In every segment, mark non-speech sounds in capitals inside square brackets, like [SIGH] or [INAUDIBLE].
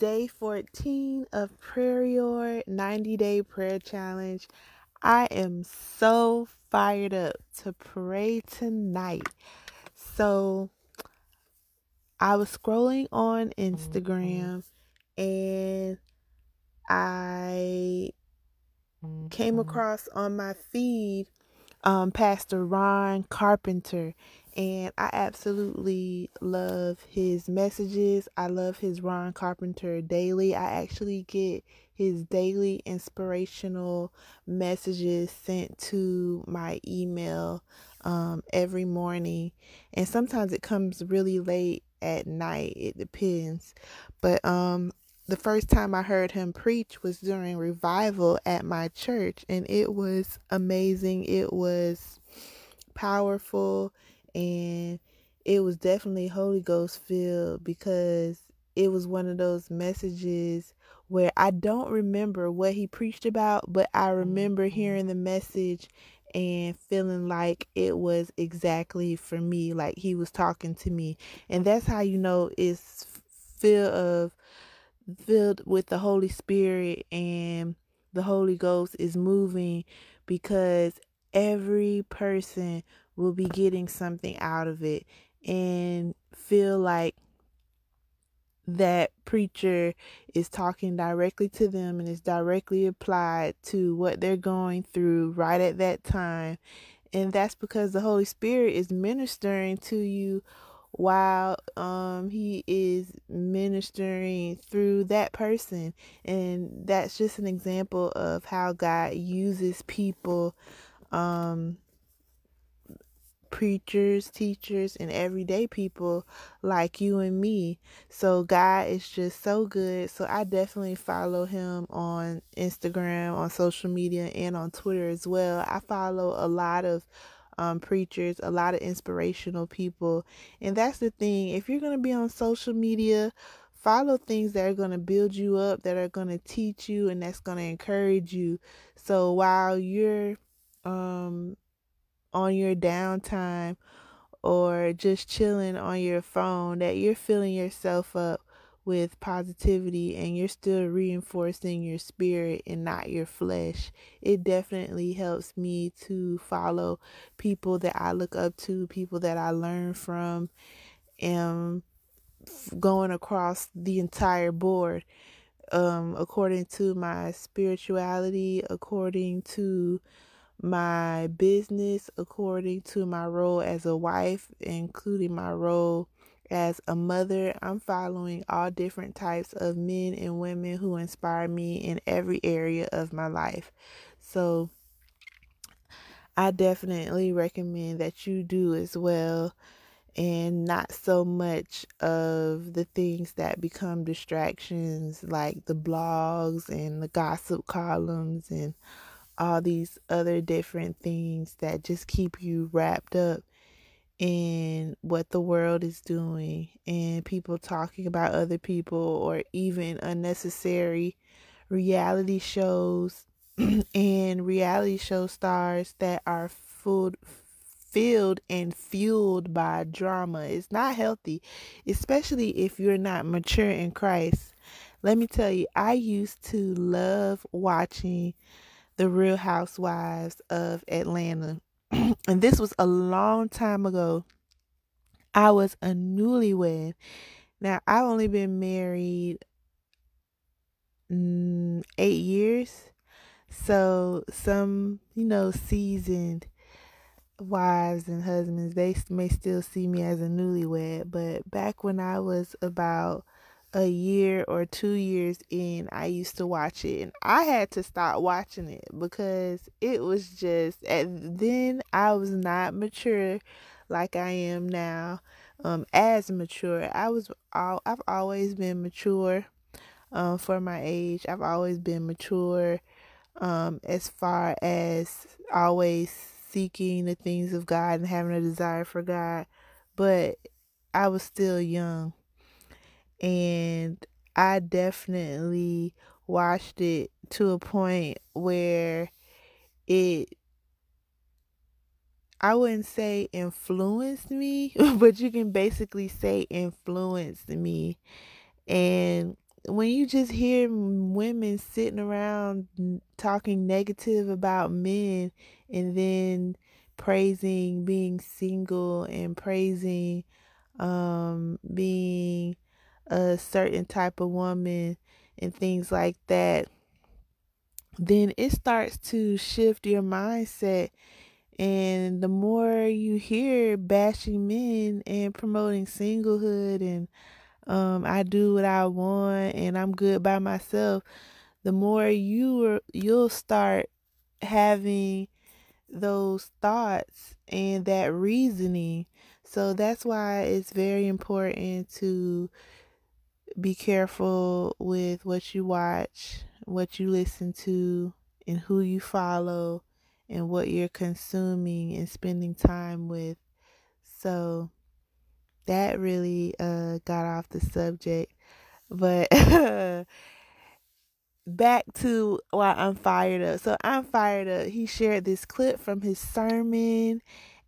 day 14 of Prayer 90 Day Prayer Challenge. I am so fired up to pray tonight. So, I was scrolling on Instagram and I came across on my feed um, Pastor Ron Carpenter and I absolutely love his messages. I love his Ron Carpenter daily. I actually get his daily inspirational messages sent to my email um, every morning, and sometimes it comes really late at night. It depends, but um, the first time I heard him preach was during revival at my church, and it was amazing. It was powerful and it was definitely Holy Ghost filled because it was one of those messages where I don't remember what he preached about, but I remember mm-hmm. hearing the message and feeling like it was exactly for me, like he was talking to me. And that's how you know it's filled of filled with the Holy Spirit and the Holy Ghost is moving because every person will be getting something out of it and feel like that preacher is talking directly to them and is directly applied to what they're going through right at that time. And that's because the Holy Spirit is ministering to you while um he is ministering through that person and that's just an example of how God uses people um preachers, teachers, and everyday people like you and me. So God is just so good. So I definitely follow him on Instagram, on social media, and on Twitter as well. I follow a lot of um, preachers, a lot of inspirational people. And that's the thing. If you're going to be on social media, follow things that are going to build you up, that are going to teach you, and that's going to encourage you. So while you're um on your downtime or just chilling on your phone that you're filling yourself up with positivity and you're still reinforcing your spirit and not your flesh. It definitely helps me to follow people that I look up to, people that I learn from, and going across the entire board um, according to my spirituality, according to my business according to my role as a wife, including my role as a mother. I'm following all different types of men and women who inspire me in every area of my life. So I definitely recommend that you do as well and not so much of the things that become distractions like the blogs and the gossip columns and all these other different things that just keep you wrapped up in what the world is doing and people talking about other people or even unnecessary reality shows [CLEARS THROAT] and reality show stars that are food filled and fueled by drama. It's not healthy, especially if you're not mature in Christ. Let me tell you, I used to love watching the Real Housewives of Atlanta. [CLEARS THROAT] and this was a long time ago. I was a newlywed. Now, I've only been married mm, eight years. So, some, you know, seasoned wives and husbands, they may still see me as a newlywed. But back when I was about a year or two years in, I used to watch it and I had to stop watching it because it was just at then I was not mature like I am now. Um as mature. I was all I've always been mature um for my age. I've always been mature um as far as always seeking the things of God and having a desire for God, but I was still young and I definitely watched it to a point where it I wouldn't say influenced me, [LAUGHS] but you can basically say influenced me. And when you just hear women sitting around talking negative about men and then praising being single and praising um, being a certain type of woman and things like that, then it starts to shift your mindset. And the more you hear bashing men and promoting singlehood and um, I do what I want and I'm good by myself, the more you are, you'll start having those thoughts and that reasoning. So that's why it's very important to be careful with what you watch, what you listen to, and who you follow, and what you're consuming and spending time with. So that really uh, got off the subject. But [LAUGHS] back to why I'm fired up. So I'm fired up. He shared this clip from his sermon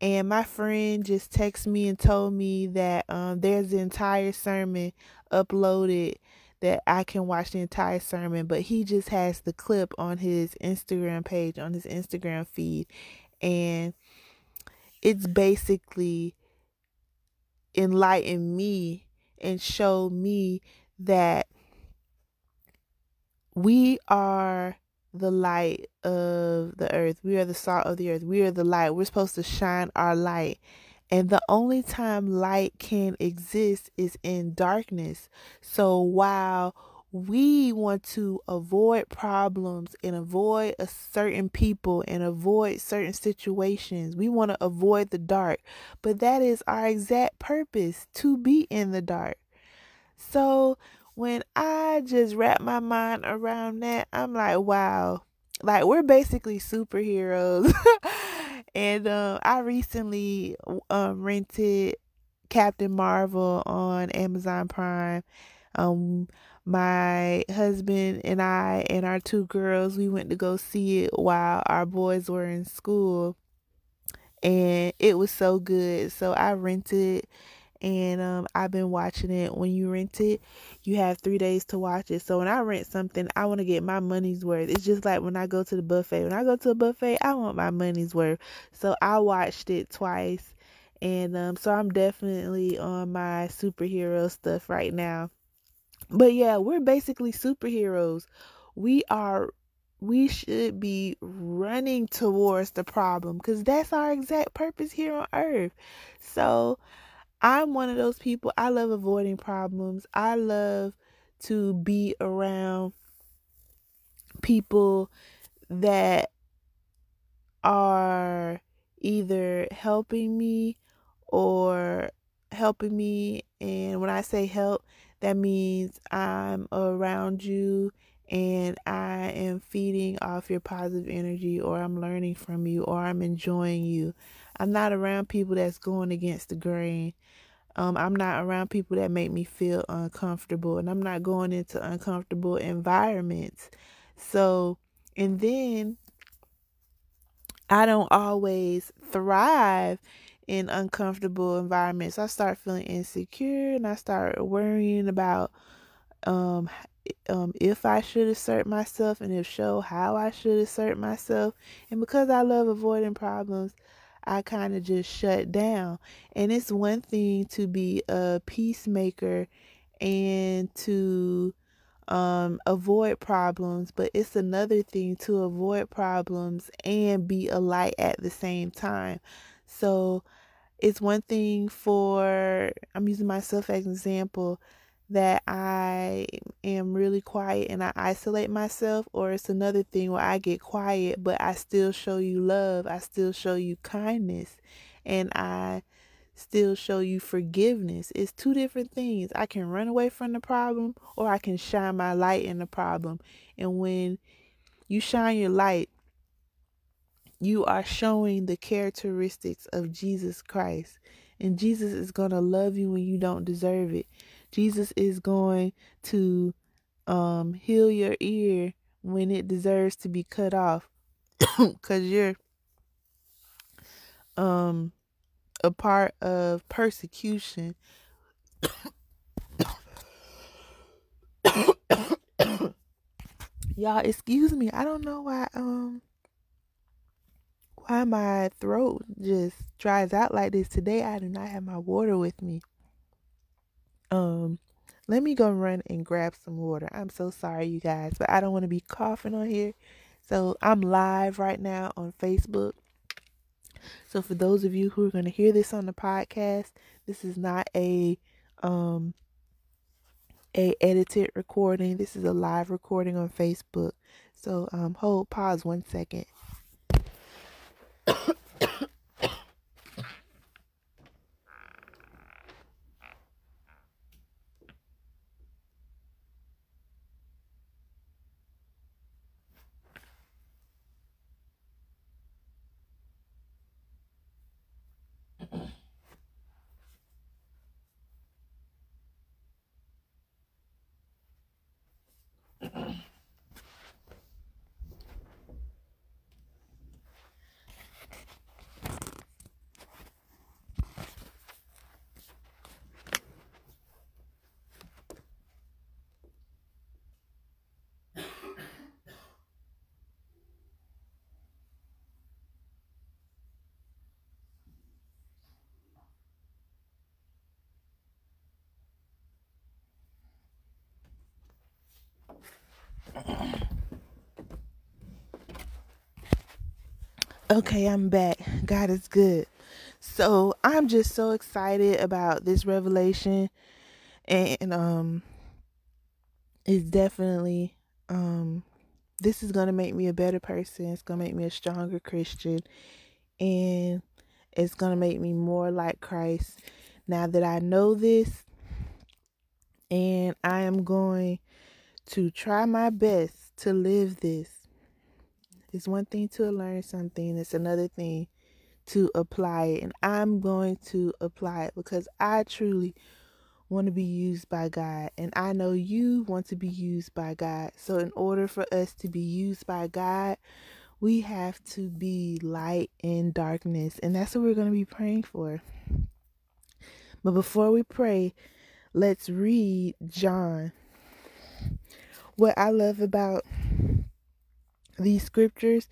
and my friend just texted me and told me that um, there's the entire sermon uploaded that I can watch the entire sermon, but he just has the clip on his Instagram page, on his Instagram feed, and it's basically enlightened me and showed me that we are the light of the earth. We are the salt of the earth. We are the light. We're supposed to shine our light. And the only time light can exist is in darkness. So while we want to avoid problems and avoid a certain people and avoid certain situations. We want to avoid the dark, but that is our exact purpose to be in the dark. So when I just wrap my mind around that, I'm like, wow, like we're basically superheroes. [LAUGHS] and um, I recently um, rented Captain Marvel on Amazon Prime. Um, my husband and I and our two girls, we went to go see it while our boys were in school. And it was so good. So I rented and um, I've been watching it. When you rent it, you have three days to watch it. So when I rent something, I want to get my money's worth. It's just like when I go to the buffet. When I go to a buffet, I want my money's worth. So I watched it twice, and um, so I'm definitely on my superhero stuff right now. But yeah, we're basically superheroes. We are we should be running towards the problem because that's our exact purpose here on earth. So, I'm one of those people. I love avoiding problems. I love to be around people that are either helping me or helping me. And when I say help, that means I'm around you and I am feeding off your positive energy, or I'm learning from you, or I'm enjoying you. I'm not around people that's going against the grain. Um, I'm not around people that make me feel uncomfortable, and I'm not going into uncomfortable environments. So, and then I don't always thrive in uncomfortable environments. I start feeling insecure and I start worrying about um um if I should assert myself and if so how I should assert myself. And because I love avoiding problems, I kind of just shut down. And it's one thing to be a peacemaker and to um, avoid problems, but it's another thing to avoid problems and be a light at the same time. So it's one thing for, I'm using myself as an example that I am really quiet and I isolate myself, or it's another thing where I get quiet, but I still show you love, I still show you kindness, and I still show you forgiveness. It's two different things. I can run away from the problem, or I can shine my light in the problem. And when you shine your light, you are showing the characteristics of Jesus Christ. And Jesus is going to love you when you don't deserve it. Jesus is going to um, heal your ear when it deserves to be cut off [COUGHS] because you're um, a part of persecution. [COUGHS] Y'all, excuse me. I don't know why um why my throat just dries out like this today. I do not have my water with me. Um let me go run and grab some water. I'm so sorry you guys, but I don't want to be coughing on here. So I'm live right now on Facebook. So for those of you who are going to hear this on the podcast, this is not a um a edited recording. This is a live recording on Facebook. So um hold pause one second. [COUGHS] Okay, I'm back. God is good. So I'm just so excited about this revelation, and um, it's definitely um, this is gonna make me a better person. It's gonna make me a stronger Christian, and it's gonna make me more like Christ. Now that I know this, and I am going to try my best to live this it's one thing to learn something, it's another thing to apply it. And I'm going to apply it because I truly want to be used by God. And I know you want to be used by God. So, in order for us to be used by God, we have to be light in darkness. And that's what we're going to be praying for. But before we pray, let's read John. What I love about these scriptures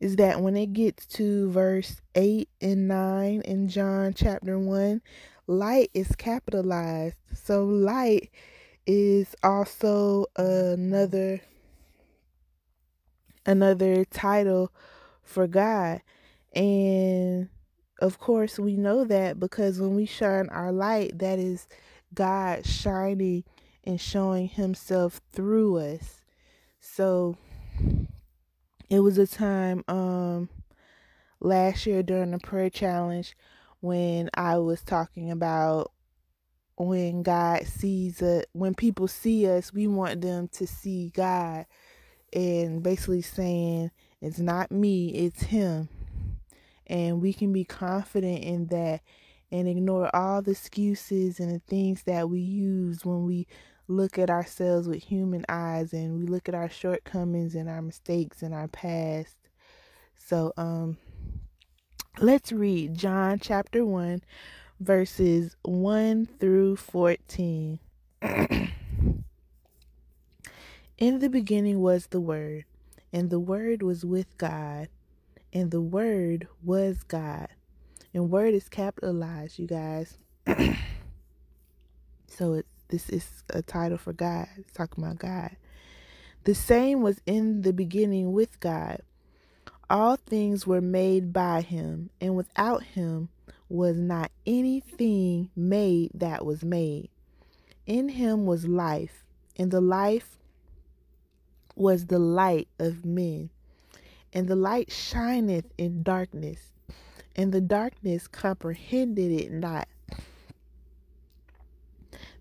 is that when it gets to verse 8 and 9 in John chapter 1, light is capitalized. So, light is also another another title for God. And of course, we know that because when we shine our light, that is God shining and showing himself through us. So, it was a time um last year during the prayer challenge when I was talking about when God sees us, when people see us, we want them to see God, and basically saying it's not me, it's Him, and we can be confident in that and ignore all the excuses and the things that we use when we look at ourselves with human eyes and we look at our shortcomings and our mistakes and our past. So, um, let's read John chapter 1, verses 1 through 14. [CLEARS THROAT] In the beginning was the Word, and the Word was with God, and the Word was God. And Word is capitalized, you guys. [CLEARS THROAT] so it's this is a title for God. Talking about God. The same was in the beginning with God. All things were made by him, and without him was not anything made that was made. In him was life, and the life was the light of men. And the light shineth in darkness, and the darkness comprehended it not.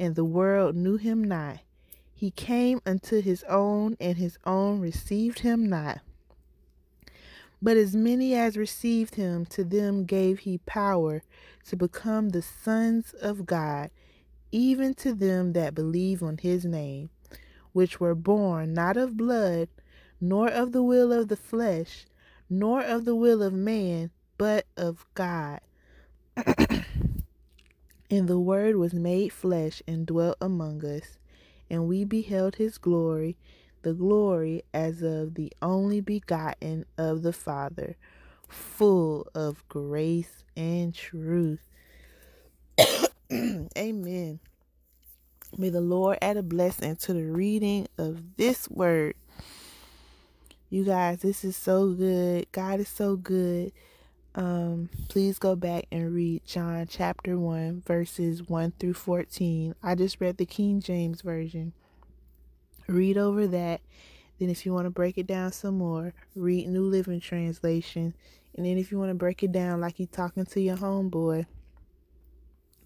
and the world knew him not. He came unto his own, and his own received him not. But as many as received him, to them gave he power to become the sons of God, even to them that believe on his name, which were born not of blood, nor of the will of the flesh, nor of the will of man, but of God. [CLEARS THROAT] and the Word was made flesh and dwelt among us, and we beheld his glory, the glory as of the only begotten of the Father, full of grace and truth. [COUGHS] Amen. May the Lord add a blessing to the reading of this word. You guys, this is so good. God is so good. Um, please go back and read John chapter 1, verses 1 through 14. I just read the King James Version. Read over that. Then, if you want to break it down some more, read New Living Translation. And then, if you want to break it down like you're talking to your homeboy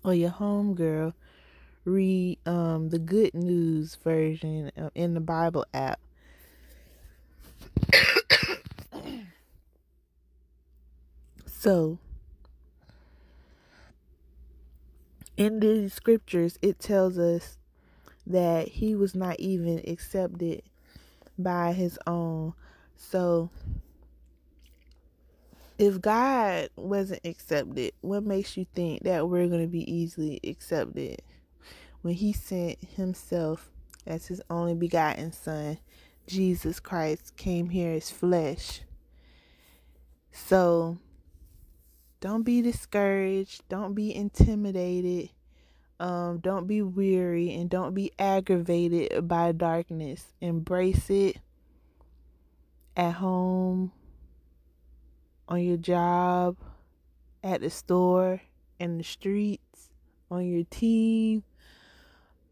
or your homegirl, read um, the Good News version uh, in the Bible app. So, in the scriptures, it tells us that he was not even accepted by his own. So, if God wasn't accepted, what makes you think that we're going to be easily accepted? When he sent himself as his only begotten son Jesus Christ came here as flesh. So don't be discouraged, don't be intimidated, um, don't be weary, and don't be aggravated by darkness. Embrace it at home, on your job, at the store, in the streets, on your team,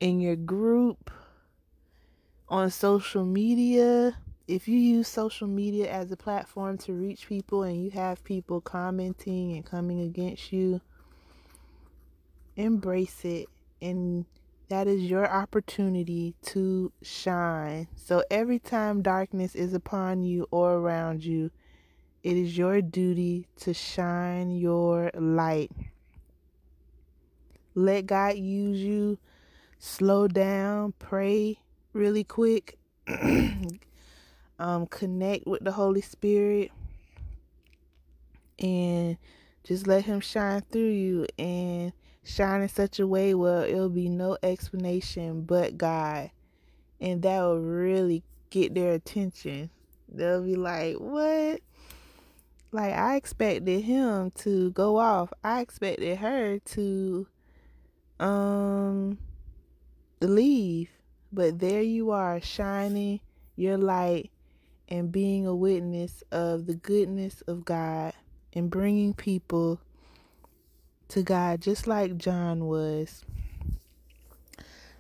in your group on social media, if you use social media as a platform to reach people and you have people commenting and coming against you, embrace it. And that is your opportunity to shine. So every time darkness is upon you or around you, it is your duty to shine your light. Let God use you. Slow down, pray, really quick. [CLEARS THROAT] um, connect with the Holy Spirit and just let Him shine through you and shine in such a way where it'll be no explanation but God. And that will really get their attention. They'll be like, What? Like, I expected him to go off. I expected her to um leave but there you are, shining your light and being a witness of the goodness of God and bringing people to God just like John was.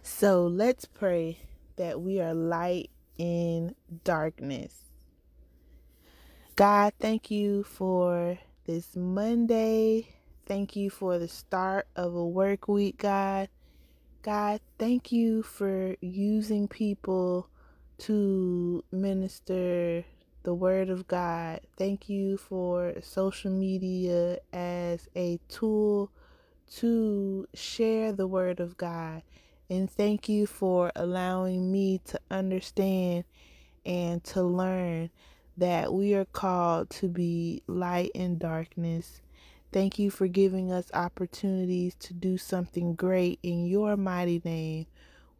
So let's pray that we are light in darkness. God, thank you for this Monday. Thank you for the start of a work week, God. God, thank you for using people to minister the word of God. Thank you for social media as a tool to share the word of God. And thank you for allowing me to understand and to learn that we are called to be light in darkness Thank you for giving us opportunities to do something great in your mighty name.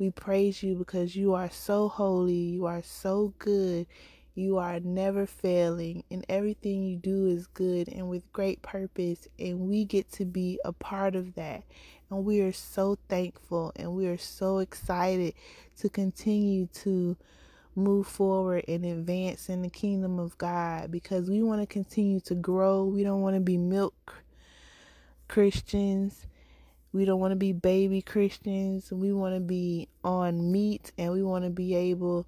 We praise you because you are so holy, you are so good, you are never failing, and everything you do is good and with great purpose, and we get to be a part of that. And we are so thankful and we are so excited to continue to move forward and advance in the kingdom of God because we want to continue to grow. We don't want to be milk Christians. We don't want to be baby Christians. We want to be on meat and we want to be able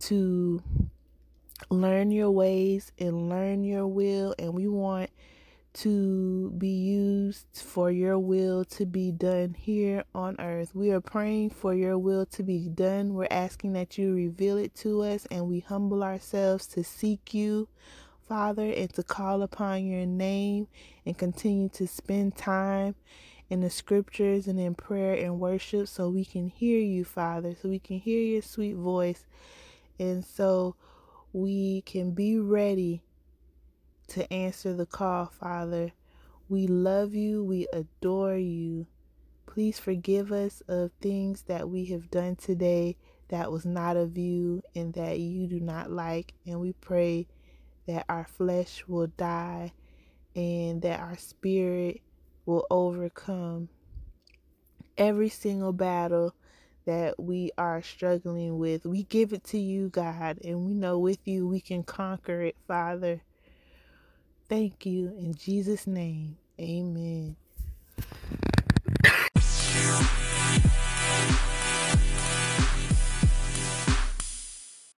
to learn your ways and learn your will. And we want to be used for your will to be done here on earth. We are praying for your will to be done. We're asking that you reveal it to us and we humble ourselves to seek you, Father, and to call upon your name and continue to spend time in the scriptures and in prayer and worship so we can hear you, Father, so we can hear your sweet voice. And so we can be ready to answer the call, Father. We love you. We adore you. Please forgive us of things that we have done today that was not of you and that you do not like. And we pray that our flesh will die and that our spirit will overcome every single battle that we are struggling with. We give it to you, God, and we know with you we can conquer it, Father. Thank you. In Jesus' name, amen.